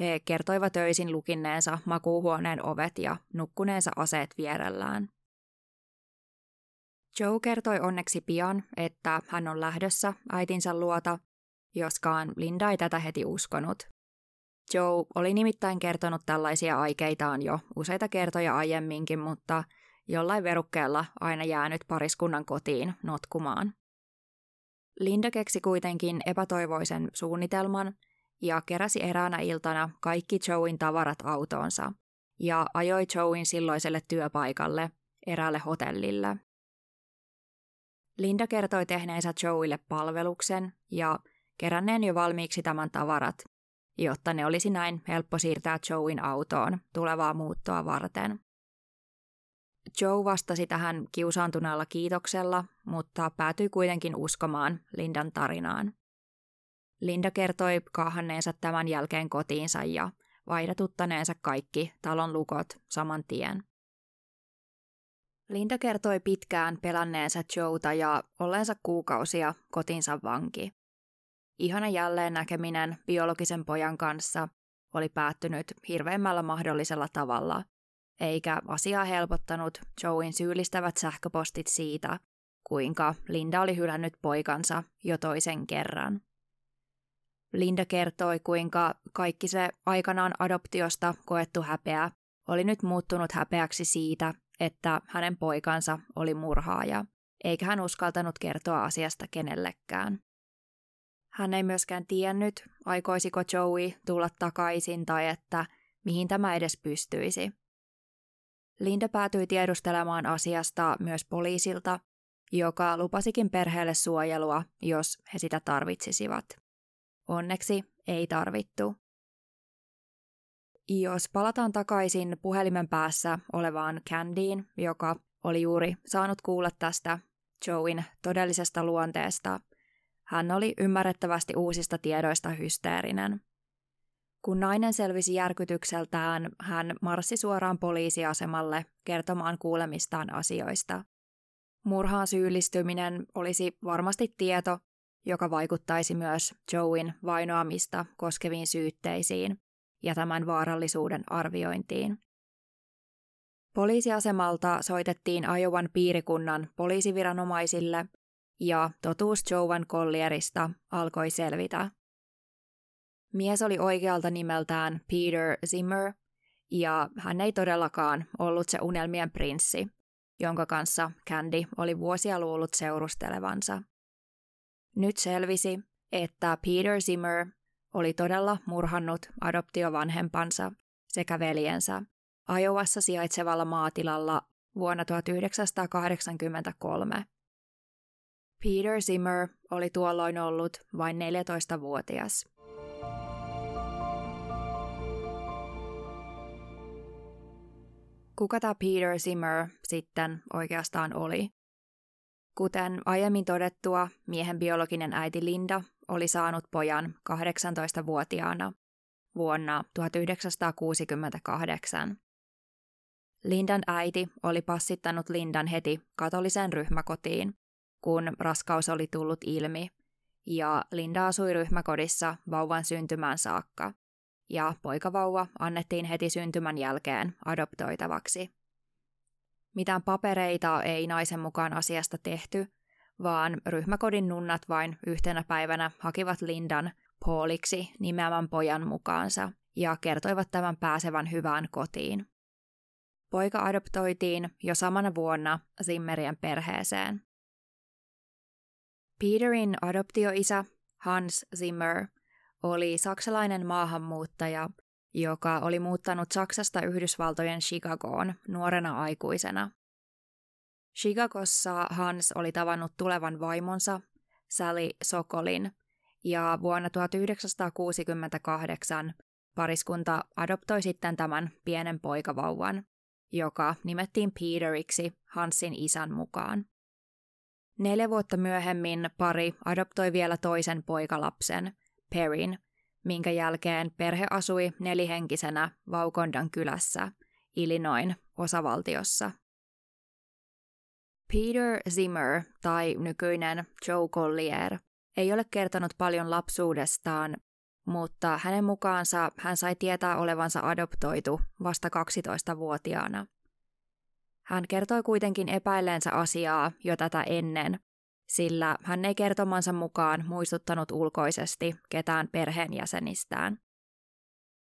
He kertoivat öisin lukinneensa makuuhuoneen ovet ja nukkuneensa aseet vierellään. Joe kertoi onneksi pian, että hän on lähdössä äitinsä luota, joskaan Linda ei tätä heti uskonut. Joe oli nimittäin kertonut tällaisia aikeitaan jo useita kertoja aiemminkin, mutta jollain verukkeella aina jäänyt pariskunnan kotiin notkumaan. Linda keksi kuitenkin epätoivoisen suunnitelman ja keräsi eräänä iltana kaikki Joein tavarat autoonsa ja ajoi Joein silloiselle työpaikalle, eräälle hotellille. Linda kertoi tehneensä Joeille palveluksen ja keränneen jo valmiiksi tämän tavarat, jotta ne olisi näin helppo siirtää Joein autoon tulevaa muuttoa varten. Joe vastasi tähän kiusaantuneella kiitoksella, mutta päätyi kuitenkin uskomaan Lindan tarinaan. Linda kertoi kaahanneensa tämän jälkeen kotiinsa ja vaihdatuttaneensa kaikki talon lukot saman tien. Linda kertoi pitkään pelanneensa Joota ja olleensa kuukausia kotinsa vanki. Ihana jälleen näkeminen biologisen pojan kanssa oli päättynyt hirveimmällä mahdollisella tavalla, eikä asiaa helpottanut Joein syyllistävät sähköpostit siitä, kuinka Linda oli hylännyt poikansa jo toisen kerran. Linda kertoi, kuinka kaikki se aikanaan adoptiosta koettu häpeä oli nyt muuttunut häpeäksi siitä, että hänen poikansa oli murhaaja, eikä hän uskaltanut kertoa asiasta kenellekään. Hän ei myöskään tiennyt, aikoisiko Joey tulla takaisin tai että mihin tämä edes pystyisi. Linda päätyi tiedustelemaan asiasta myös poliisilta, joka lupasikin perheelle suojelua, jos he sitä tarvitsisivat. Onneksi ei tarvittu. Jos palataan takaisin puhelimen päässä olevaan Candyin, joka oli juuri saanut kuulla tästä Joein todellisesta luonteesta, hän oli ymmärrettävästi uusista tiedoista hysteerinen. Kun nainen selvisi järkytykseltään, hän marssi suoraan poliisiasemalle kertomaan kuulemistaan asioista. Murhaan syyllistyminen olisi varmasti tieto, joka vaikuttaisi myös Joein vainoamista koskeviin syytteisiin ja tämän vaarallisuuden arviointiin. Poliisiasemalta soitettiin Ajovan piirikunnan poliisiviranomaisille ja totuus Joan Collierista alkoi selvitä. Mies oli oikealta nimeltään Peter Zimmer, ja hän ei todellakaan ollut se unelmien prinssi, jonka kanssa Candy oli vuosia luullut seurustelevansa. Nyt selvisi, että Peter Zimmer oli todella murhannut adoptiovanhempansa sekä veljensä Ajovassa sijaitsevalla maatilalla vuonna 1983. Peter Zimmer oli tuolloin ollut vain 14-vuotias. Kuka tämä Peter Zimmer sitten oikeastaan oli? Kuten aiemmin todettua, miehen biologinen äiti Linda oli saanut pojan 18-vuotiaana vuonna 1968. Lindan äiti oli passittanut Lindan heti katoliseen ryhmäkotiin, kun raskaus oli tullut ilmi, ja Linda asui ryhmäkodissa vauvan syntymään saakka, ja poikavauva annettiin heti syntymän jälkeen adoptoitavaksi. Mitään papereita ei naisen mukaan asiasta tehty, vaan ryhmäkodin nunnat vain yhtenä päivänä hakivat Lindan Pauliksi nimeämän pojan mukaansa ja kertoivat tämän pääsevän hyvään kotiin. Poika adoptoitiin jo samana vuonna Zimmerien perheeseen. Peterin adoptioisä Hans Zimmer oli saksalainen maahanmuuttaja, joka oli muuttanut Saksasta Yhdysvaltojen Chicagoon nuorena aikuisena. Chicagossa Hans oli tavannut tulevan vaimonsa, Sally Sokolin, ja vuonna 1968 pariskunta adoptoi sitten tämän pienen poikavauvan, joka nimettiin Peteriksi Hansin isän mukaan. Neljä vuotta myöhemmin pari adoptoi vielä toisen poikalapsen, Perin, minkä jälkeen perhe asui nelihenkisenä Vaukondan kylässä, Illinoin osavaltiossa. Peter Zimmer tai nykyinen Joe Collier ei ole kertonut paljon lapsuudestaan, mutta hänen mukaansa hän sai tietää olevansa adoptoitu vasta 12-vuotiaana. Hän kertoi kuitenkin epäilleensä asiaa jo tätä ennen, sillä hän ei kertomansa mukaan muistuttanut ulkoisesti ketään perheenjäsenistään.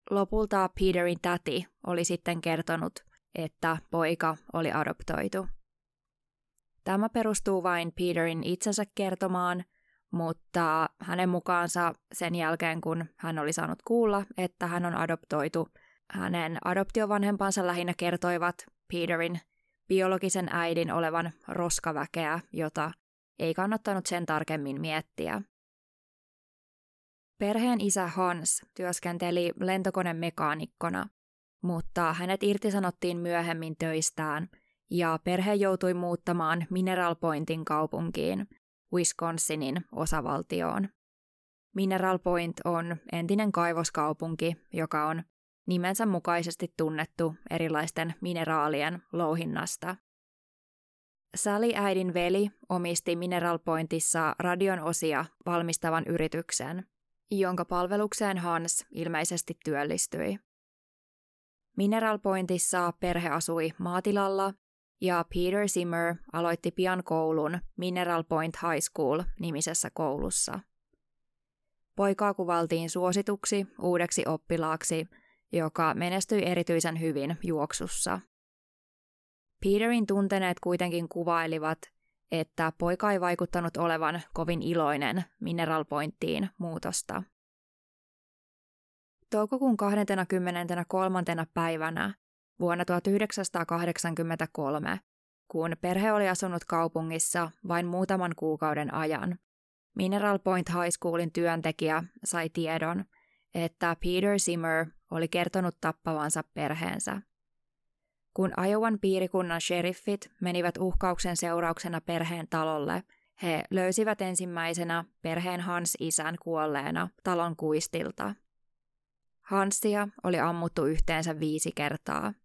Lopulta Peterin täti oli sitten kertonut, että poika oli adoptoitu. Tämä perustuu vain Peterin itsensä kertomaan, mutta hänen mukaansa sen jälkeen, kun hän oli saanut kuulla, että hän on adoptoitu, hänen adoptiovanhempansa lähinnä kertoivat Peterin biologisen äidin olevan roskaväkeä, jota ei kannattanut sen tarkemmin miettiä. Perheen isä Hans työskenteli lentokonemekaanikkona, mutta hänet irtisanottiin myöhemmin töistään ja perhe joutui muuttamaan Mineral Pointin kaupunkiin, Wisconsinin osavaltioon. Mineral Point on entinen kaivoskaupunki, joka on nimensä mukaisesti tunnettu erilaisten mineraalien louhinnasta. Sally äidin veli omisti Mineral Pointissa radion osia valmistavan yrityksen, jonka palvelukseen Hans ilmeisesti työllistyi. Mineral Pointissa perhe asui maatilalla ja Peter Zimmer aloitti pian koulun Mineral Point High School nimisessä koulussa. Poikaa kuvaltiin suosituksi uudeksi oppilaaksi, joka menestyi erityisen hyvin juoksussa. Peterin tunteneet kuitenkin kuvailivat, että poika ei vaikuttanut olevan kovin iloinen Mineral Pointtiin muutosta. Toukokuun 23. päivänä vuonna 1983, kun perhe oli asunut kaupungissa vain muutaman kuukauden ajan. Mineral Point High Schoolin työntekijä sai tiedon, että Peter Zimmer oli kertonut tappavansa perheensä. Kun Iowan piirikunnan sheriffit menivät uhkauksen seurauksena perheen talolle, he löysivät ensimmäisenä perheen Hans-isän kuolleena talon kuistilta. Hansia oli ammuttu yhteensä viisi kertaa –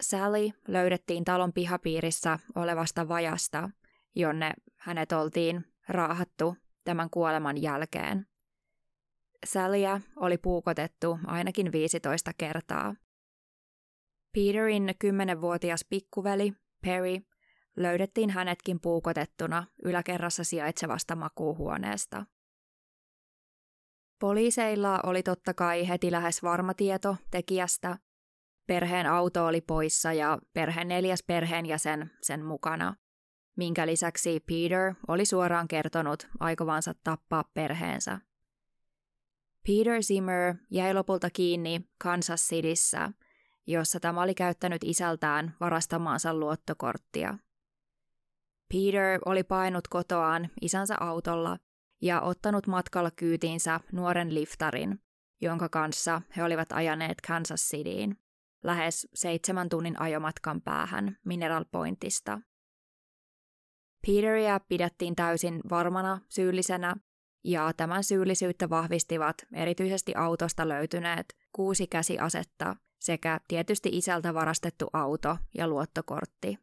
Sally löydettiin talon pihapiirissä olevasta vajasta, jonne hänet oltiin raahattu tämän kuoleman jälkeen. Sallyä oli puukotettu ainakin 15 kertaa. Peterin kymmenenvuotias pikkuveli, Perry, löydettiin hänetkin puukotettuna yläkerrassa sijaitsevasta makuuhuoneesta. Poliiseilla oli totta kai heti lähes varma tieto tekijästä. Perheen auto oli poissa ja perheen neljäs perheenjäsen sen mukana, minkä lisäksi Peter oli suoraan kertonut aikovansa tappaa perheensä. Peter Zimmer jäi lopulta kiinni Kansas Cityssä, jossa tämä oli käyttänyt isältään varastamaansa luottokorttia. Peter oli painut kotoaan isänsä autolla ja ottanut matkalla kyytiinsä nuoren liftarin, jonka kanssa he olivat ajaneet Kansas Cityin, lähes seitsemän tunnin ajomatkan päähän Mineral Pointista. Peteria pidettiin täysin varmana syyllisenä, ja tämän syyllisyyttä vahvistivat erityisesti autosta löytyneet kuusi käsiasetta sekä tietysti isältä varastettu auto ja luottokortti.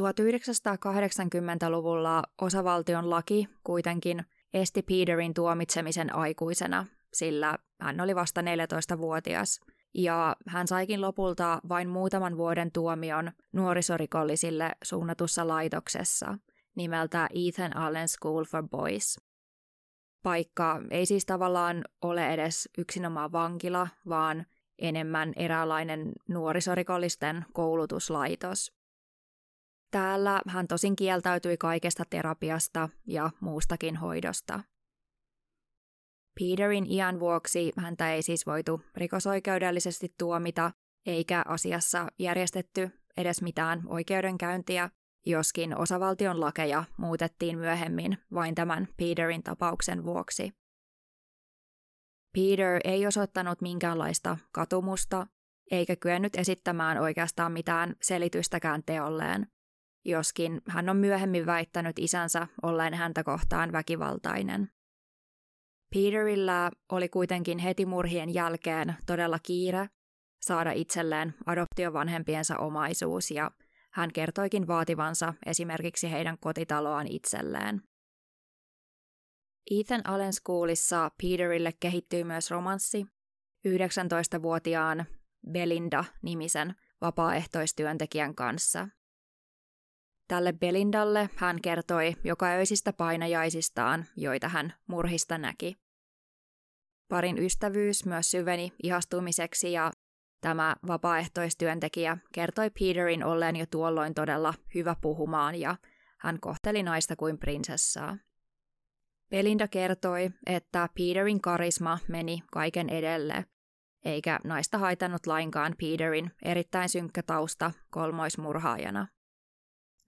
1980-luvulla osavaltion laki kuitenkin esti Peterin tuomitsemisen aikuisena, sillä hän oli vasta 14-vuotias, ja hän saikin lopulta vain muutaman vuoden tuomion nuorisorikollisille suunnatussa laitoksessa nimeltä Ethan Allen School for Boys. Paikka ei siis tavallaan ole edes yksinomaan vankila, vaan enemmän eräänlainen nuorisorikollisten koulutuslaitos. Täällä hän tosin kieltäytyi kaikesta terapiasta ja muustakin hoidosta. Peterin iän vuoksi häntä ei siis voitu rikosoikeudellisesti tuomita, eikä asiassa järjestetty edes mitään oikeudenkäyntiä, joskin osavaltion lakeja muutettiin myöhemmin vain tämän Peterin tapauksen vuoksi. Peter ei osoittanut minkäänlaista katumusta, eikä kyennyt esittämään oikeastaan mitään selitystäkään teolleen, joskin hän on myöhemmin väittänyt isänsä olleen häntä kohtaan väkivaltainen. Peterillä oli kuitenkin heti murhien jälkeen todella kiire saada itselleen adoptiovanhempiensa omaisuus ja hän kertoikin vaativansa esimerkiksi heidän kotitaloaan itselleen. Ethan Allen Schoolissa Peterille kehittyy myös romanssi 19-vuotiaan Belinda-nimisen vapaaehtoistyöntekijän kanssa. Tälle Belindalle hän kertoi joka öisistä painajaisistaan, joita hän murhista näki. Parin ystävyys myös syveni ihastumiseksi ja tämä vapaaehtoistyöntekijä kertoi Peterin olleen jo tuolloin todella hyvä puhumaan ja hän kohteli naista kuin prinsessaa. Belinda kertoi, että Peterin karisma meni kaiken edelle, eikä naista haitannut lainkaan Peterin erittäin synkkä tausta kolmoismurhaajana.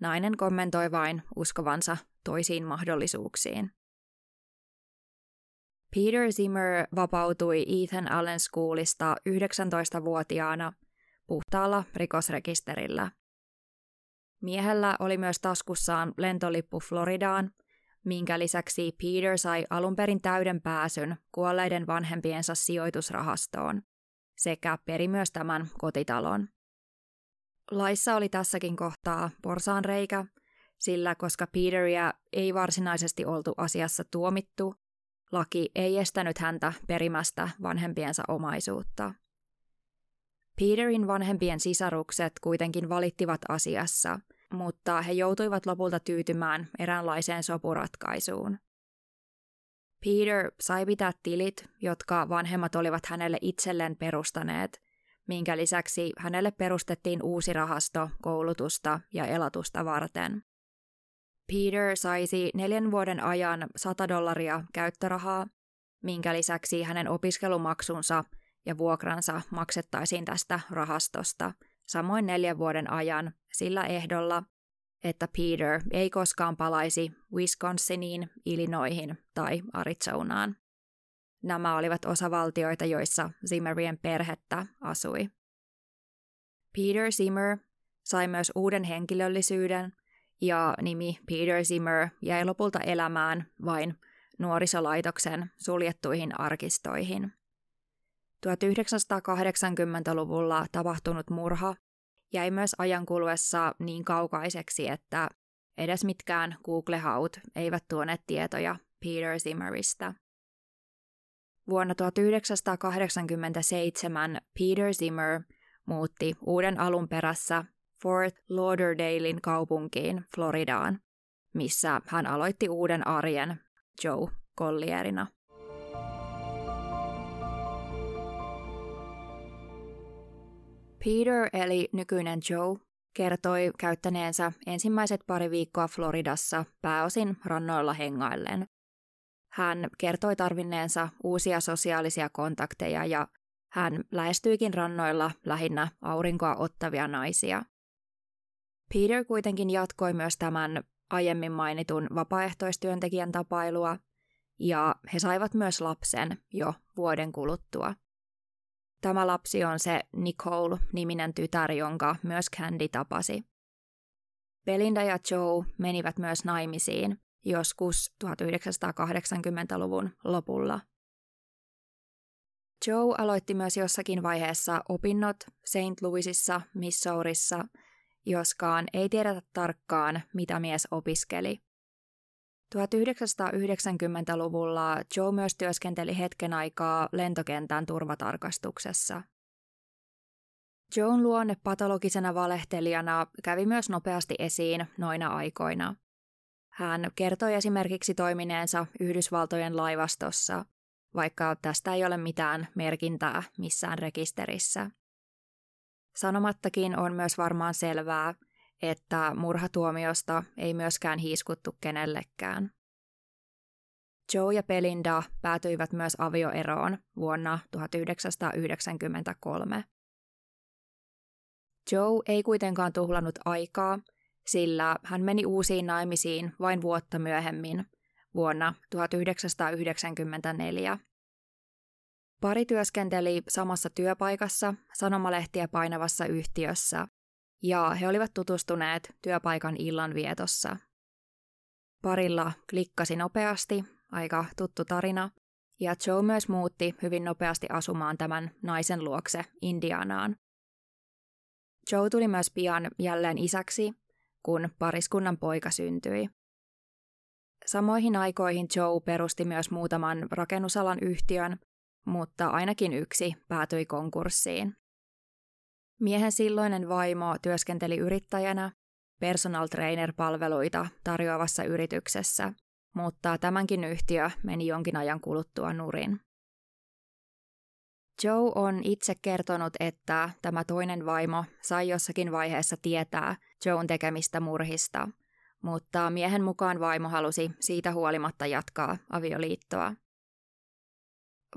Nainen kommentoi vain uskovansa toisiin mahdollisuuksiin. Peter Zimmer vapautui Ethan Allen Schoolista 19-vuotiaana puhtaalla rikosrekisterillä. Miehellä oli myös taskussaan lentolippu Floridaan, minkä lisäksi Peter sai alun perin täyden pääsyn kuolleiden vanhempiensa sijoitusrahastoon sekä peri myös tämän kotitalon. Laissa oli tässäkin kohtaa porsaanreikä, sillä koska Peteria ei varsinaisesti oltu asiassa tuomittu, laki ei estänyt häntä perimästä vanhempiensa omaisuutta. Peterin vanhempien sisarukset kuitenkin valittivat asiassa, mutta he joutuivat lopulta tyytymään eräänlaiseen sopuratkaisuun. Peter sai pitää tilit, jotka vanhemmat olivat hänelle itselleen perustaneet, minkä lisäksi hänelle perustettiin uusi rahasto koulutusta ja elatusta varten. Peter saisi neljän vuoden ajan 100 dollaria käyttörahaa, minkä lisäksi hänen opiskelumaksunsa ja vuokransa maksettaisiin tästä rahastosta, samoin neljän vuoden ajan sillä ehdolla, että Peter ei koskaan palaisi Wisconsiniin, Illinoihin tai Arizonaan. Nämä olivat osavaltioita, joissa Zimmerien perhettä asui. Peter Zimmer sai myös uuden henkilöllisyyden ja nimi Peter Zimmer jäi lopulta elämään vain nuorisolaitoksen suljettuihin arkistoihin. 1980-luvulla tapahtunut murha jäi myös ajan kuluessa niin kaukaiseksi, että edes mitkään Google-haut eivät tuoneet tietoja Peter Zimmeristä. Vuonna 1987 Peter Zimmer muutti uuden alun perässä Fort Lauderdalein kaupunkiin Floridaan, missä hän aloitti uuden arjen Joe Collierina. Peter eli nykyinen Joe kertoi käyttäneensä ensimmäiset pari viikkoa Floridassa pääosin rannoilla hengaillen. Hän kertoi tarvinneensa uusia sosiaalisia kontakteja ja hän lähestyikin rannoilla lähinnä aurinkoa ottavia naisia. Peter kuitenkin jatkoi myös tämän aiemmin mainitun vapaaehtoistyöntekijän tapailua, ja he saivat myös lapsen jo vuoden kuluttua. Tämä lapsi on se Nicole-niminen tytär, jonka myös Candy tapasi. Belinda ja Joe menivät myös naimisiin joskus 1980-luvun lopulla. Joe aloitti myös jossakin vaiheessa opinnot St. Louisissa, Missourissa, joskaan ei tiedetä tarkkaan, mitä mies opiskeli. 1990-luvulla Joe myös työskenteli hetken aikaa lentokentän turvatarkastuksessa. Joan luonne patologisena valehtelijana kävi myös nopeasti esiin noina aikoina. Hän kertoi esimerkiksi toimineensa Yhdysvaltojen laivastossa, vaikka tästä ei ole mitään merkintää missään rekisterissä. Sanomattakin on myös varmaan selvää, että murhatuomiosta ei myöskään hiiskuttu kenellekään. Joe ja Belinda päätyivät myös avioeroon vuonna 1993. Joe ei kuitenkaan tuhlannut aikaa, sillä hän meni uusiin naimisiin vain vuotta myöhemmin, vuonna 1994. Pari työskenteli samassa työpaikassa sanomalehtiä painavassa yhtiössä, ja he olivat tutustuneet työpaikan illanvietossa. Parilla klikkasi nopeasti, aika tuttu tarina, ja Joe myös muutti hyvin nopeasti asumaan tämän naisen luokse Indianaan. Joe tuli myös pian jälleen isäksi, kun pariskunnan poika syntyi. Samoihin aikoihin Joe perusti myös muutaman rakennusalan yhtiön, mutta ainakin yksi päätyi konkurssiin. Miehen silloinen vaimo työskenteli yrittäjänä personal trainer-palveluita tarjoavassa yrityksessä, mutta tämänkin yhtiö meni jonkin ajan kuluttua nurin. Joe on itse kertonut, että tämä toinen vaimo sai jossakin vaiheessa tietää Joan tekemistä murhista, mutta miehen mukaan vaimo halusi siitä huolimatta jatkaa avioliittoa.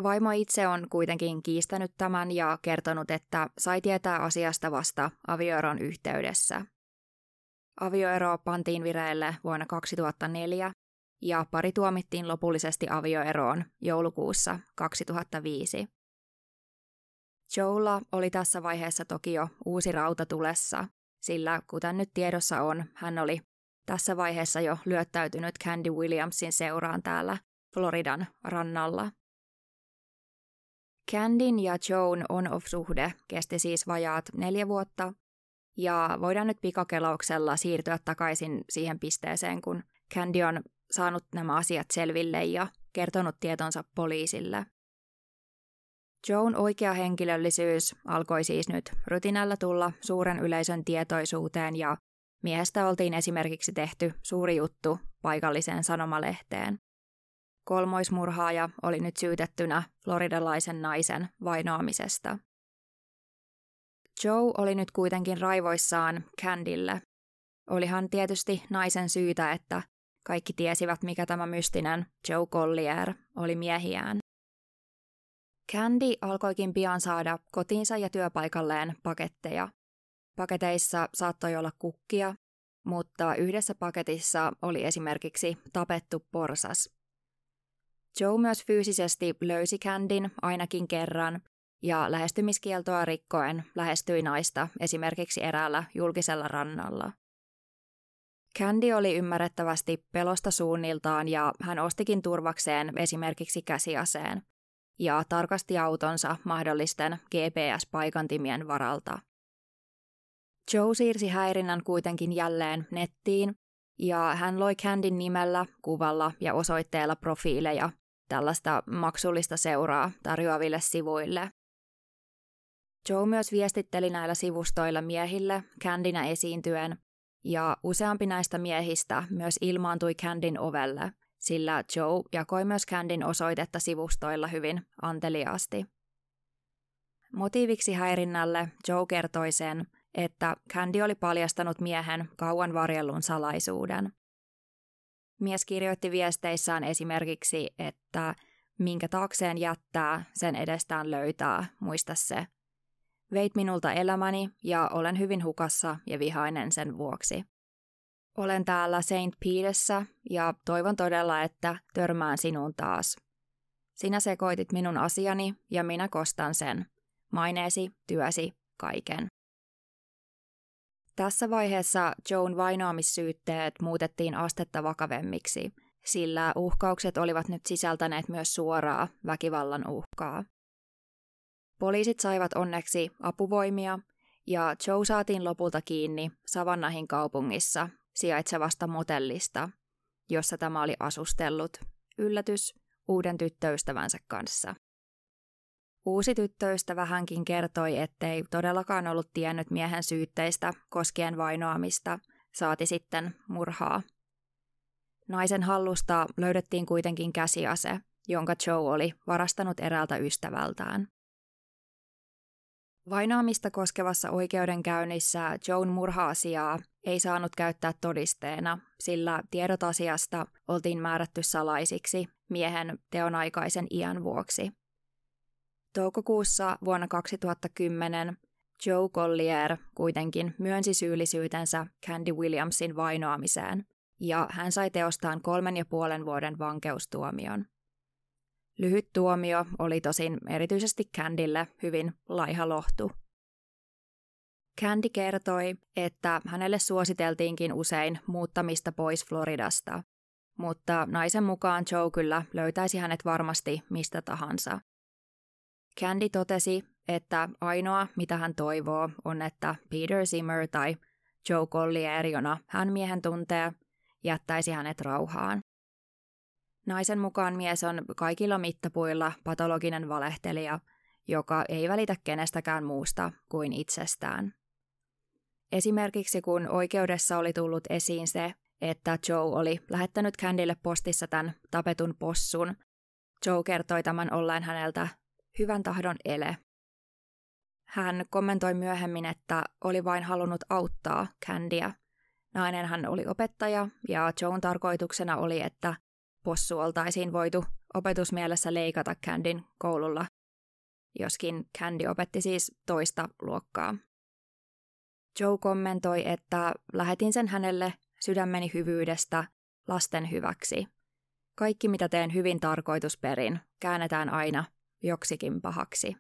Vaimo itse on kuitenkin kiistänyt tämän ja kertonut, että sai tietää asiasta vasta avioeron yhteydessä. Avioero pantiin vireille vuonna 2004 ja pari tuomittiin lopullisesti avioeroon joulukuussa 2005. Joella oli tässä vaiheessa toki jo uusi rauta tulessa, sillä kuten nyt tiedossa on, hän oli tässä vaiheessa jo lyöttäytynyt Candy Williamsin seuraan täällä Floridan rannalla. Candin ja Joan on-off-suhde kesti siis vajaat neljä vuotta, ja voidaan nyt pikakelauksella siirtyä takaisin siihen pisteeseen, kun Candy on saanut nämä asiat selville ja kertonut tietonsa poliisille. Joan oikea henkilöllisyys alkoi siis nyt rutinalla tulla suuren yleisön tietoisuuteen ja miehestä oltiin esimerkiksi tehty suuri juttu paikalliseen sanomalehteen. Kolmoismurhaaja oli nyt syytettynä floridalaisen naisen vainoamisesta. Joe oli nyt kuitenkin raivoissaan Candille. Olihan tietysti naisen syytä, että kaikki tiesivät, mikä tämä mystinen Joe Collier oli miehiään. Candy alkoikin pian saada kotiinsa ja työpaikalleen paketteja. Paketeissa saattoi olla kukkia, mutta yhdessä paketissa oli esimerkiksi tapettu porsas. Joe myös fyysisesti löysi Candin ainakin kerran ja lähestymiskieltoa rikkoen lähestyi naista esimerkiksi eräällä julkisella rannalla. Candy oli ymmärrettävästi pelosta suunniltaan ja hän ostikin turvakseen esimerkiksi käsiaseen. ja tarkasti autonsa mahdollisten GPS-paikantimien varalta. Joe siirsi häirinnän kuitenkin jälleen nettiin, ja hän loi Candin nimellä, kuvalla ja osoitteella profiileja tällaista maksullista seuraa tarjoaville sivuille. Joe myös viestitteli näillä sivustoilla miehille Candina esiintyen, ja useampi näistä miehistä myös ilmaantui Candin ovelle, sillä Joe jakoi myös Candin osoitetta sivustoilla hyvin anteliaasti. Motiiviksi häirinnälle Joe kertoi sen, että Candy oli paljastanut miehen kauan varjellun salaisuuden. Mies kirjoitti viesteissään esimerkiksi, että minkä taakseen jättää, sen edestään löytää, muista se. Veit minulta elämäni ja olen hyvin hukassa ja vihainen sen vuoksi. Olen täällä St. Peterssä ja toivon todella, että törmään sinuun taas. Sinä sekoitit minun asiani ja minä kostan sen. Maineesi, työsi, kaiken. Tässä vaiheessa Joan vainoamissyytteet muutettiin astetta vakavemmiksi, sillä uhkaukset olivat nyt sisältäneet myös suoraa väkivallan uhkaa. Poliisit saivat onneksi apuvoimia ja Joe saatiin lopulta kiinni Savannahin kaupungissa sijaitsevasta motellista, jossa tämä oli asustellut, yllätys, uuden tyttöystävänsä kanssa. Uusi tyttöystävä hänkin kertoi, ettei todellakaan ollut tiennyt miehen syytteistä koskien vainoamista, saati sitten murhaa. Naisen hallusta löydettiin kuitenkin käsiase, jonka Joe oli varastanut eräältä ystävältään. Vainoamista koskevassa oikeudenkäynnissä Joan murha-asiaa ei saanut käyttää todisteena, sillä tiedot asiasta oltiin määrätty salaisiksi miehen teonaikaisen iän vuoksi. Toukokuussa vuonna 2010 Joe Collier kuitenkin myönsi syyllisyytensä Candy Williamsin vainoamiseen, ja hän sai teostaan kolmen ja puolen vuoden vankeustuomion. Lyhyt tuomio oli tosin erityisesti Candylle hyvin laiha lohtu. Candy kertoi, että hänelle suositeltiinkin usein muuttamista pois Floridasta, mutta naisen mukaan Joe kyllä löytäisi hänet varmasti mistä tahansa. Candy totesi, että ainoa mitä hän toivoo on, että Peter Zimmer tai Joe Collier, jona hän miehen tuntee, jättäisi hänet rauhaan. Naisen mukaan mies on kaikilla mittapuilla patologinen valehtelija, joka ei välitä kenestäkään muusta kuin itsestään. Esimerkiksi kun oikeudessa oli tullut esiin se, että Joe oli lähettänyt Candylle postissa tämän tapetun possun, Joe kertoi tämän olleen häneltä hyvän tahdon ele. Hän kommentoi myöhemmin, että oli vain halunnut auttaa Candya. Nainen hän oli opettaja ja Joan tarkoituksena oli, että possu oltaisiin voitu opetusmielessä leikata Candyn koululla, joskin Candy opetti siis toista luokkaa. Joe kommentoi, että lähetin sen hänelle sydämeni hyvyydestä lasten hyväksi. Kaikki mitä teen hyvin tarkoitusperin, käännetään aina joksikin pahaksi.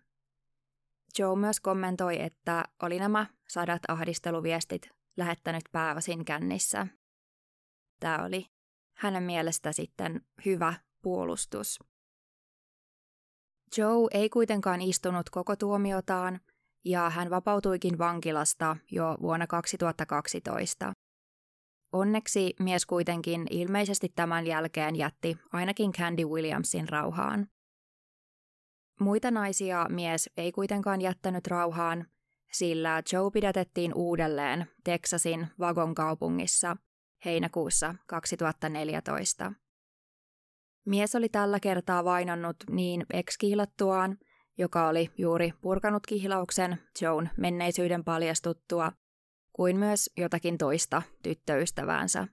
Joe myös kommentoi, että oli nämä sadat ahdisteluviestit lähettänyt pääosin kännissä. Tämä oli hänen mielestä sitten hyvä puolustus. Joe ei kuitenkaan istunut koko tuomiotaan ja hän vapautuikin vankilasta jo vuonna 2012. Onneksi mies kuitenkin ilmeisesti tämän jälkeen jätti ainakin Candy Williamsin rauhaan. Muita naisia mies ei kuitenkaan jättänyt rauhaan, sillä Joe pidätettiin uudelleen Texasin Vagon kaupungissa heinäkuussa 2014. Mies oli tällä kertaa vainonnut niin ex joka oli juuri purkanut kihlauksen Joan menneisyyden paljastuttua, kuin myös jotakin toista tyttöystäväänsä.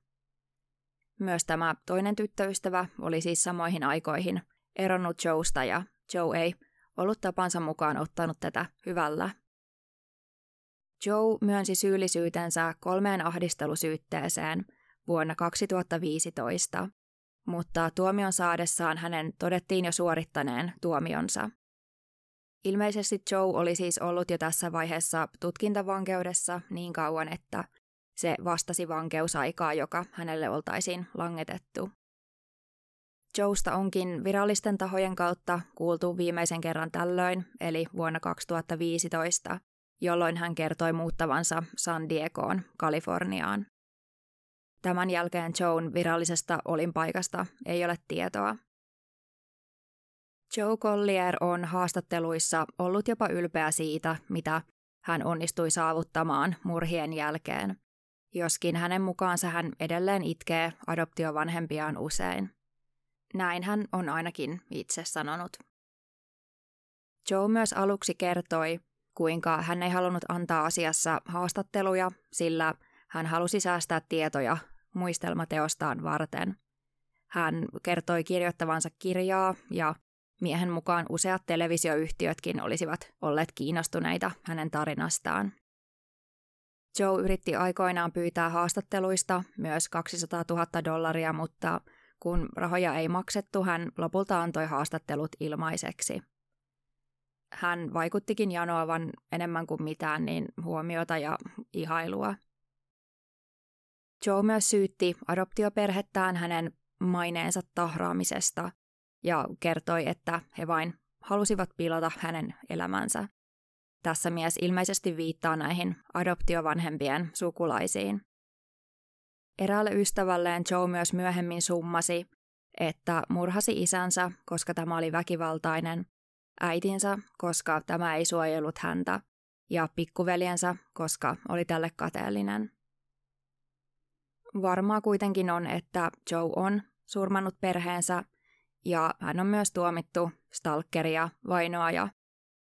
Myös tämä toinen tyttöystävä oli siis samoihin aikoihin eronnut Joesta ja Joe ei ollut tapansa mukaan ottanut tätä hyvällä. Joe myönsi syyllisyytensä kolmeen ahdistelusyytteeseen vuonna 2015, mutta tuomion saadessaan hänen todettiin jo suorittaneen tuomionsa. Ilmeisesti Joe oli siis ollut jo tässä vaiheessa tutkintavankeudessa niin kauan, että se vastasi vankeusaikaa, joka hänelle oltaisiin langetettu. Joesta onkin virallisten tahojen kautta kuultu viimeisen kerran tällöin, eli vuonna 2015, jolloin hän kertoi muuttavansa San Diegoon, Kaliforniaan. Tämän jälkeen Joan virallisesta olinpaikasta ei ole tietoa. Joe Collier on haastatteluissa ollut jopa ylpeä siitä, mitä hän onnistui saavuttamaan murhien jälkeen, joskin hänen mukaansa hän edelleen itkee adoptiovanhempiaan usein. Näin hän on ainakin itse sanonut. Joe myös aluksi kertoi, kuinka hän ei halunnut antaa asiassa haastatteluja, sillä hän halusi säästää tietoja muistelmateostaan varten. Hän kertoi kirjoittavansa kirjaa ja miehen mukaan useat televisioyhtiötkin olisivat olleet kiinnostuneita hänen tarinastaan. Joe yritti aikoinaan pyytää haastatteluista myös 200 000 dollaria, mutta kun rahoja ei maksettu, hän lopulta antoi haastattelut ilmaiseksi. Hän vaikuttikin janoavan enemmän kuin mitään niin huomiota ja ihailua. Joe myös syytti adoptioperhettään hänen maineensa tahraamisesta ja kertoi, että he vain halusivat pilata hänen elämänsä. Tässä mies ilmeisesti viittaa näihin adoptiovanhempien sukulaisiin. Eräälle ystävälleen Joe myös myöhemmin summasi, että murhasi isänsä, koska tämä oli väkivaltainen, äitinsä, koska tämä ei suojellut häntä, ja pikkuveljensä, koska oli tälle kateellinen. Varmaa kuitenkin on, että Joe on surmannut perheensä ja hän on myös tuomittu stalkeria vainoaja,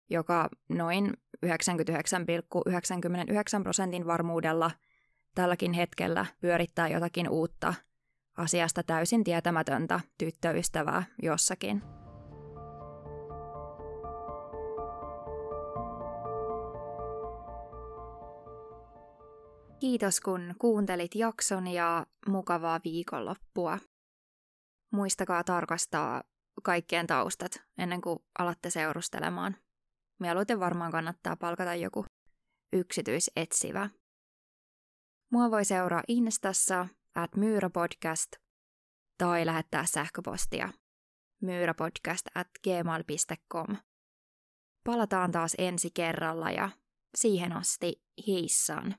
joka noin 99,99 prosentin varmuudella tälläkin hetkellä pyörittää jotakin uutta, asiasta täysin tietämätöntä tyttöystävää jossakin. Kiitos kun kuuntelit jakson ja mukavaa viikonloppua. Muistakaa tarkastaa kaikkien taustat ennen kuin alatte seurustelemaan. Mieluiten varmaan kannattaa palkata joku yksityisetsivä. Mua voi seuraa Instassa at myyräpodcast tai lähettää sähköpostia myyräpodcast at gmail.com. Palataan taas ensi kerralla ja siihen asti heissan.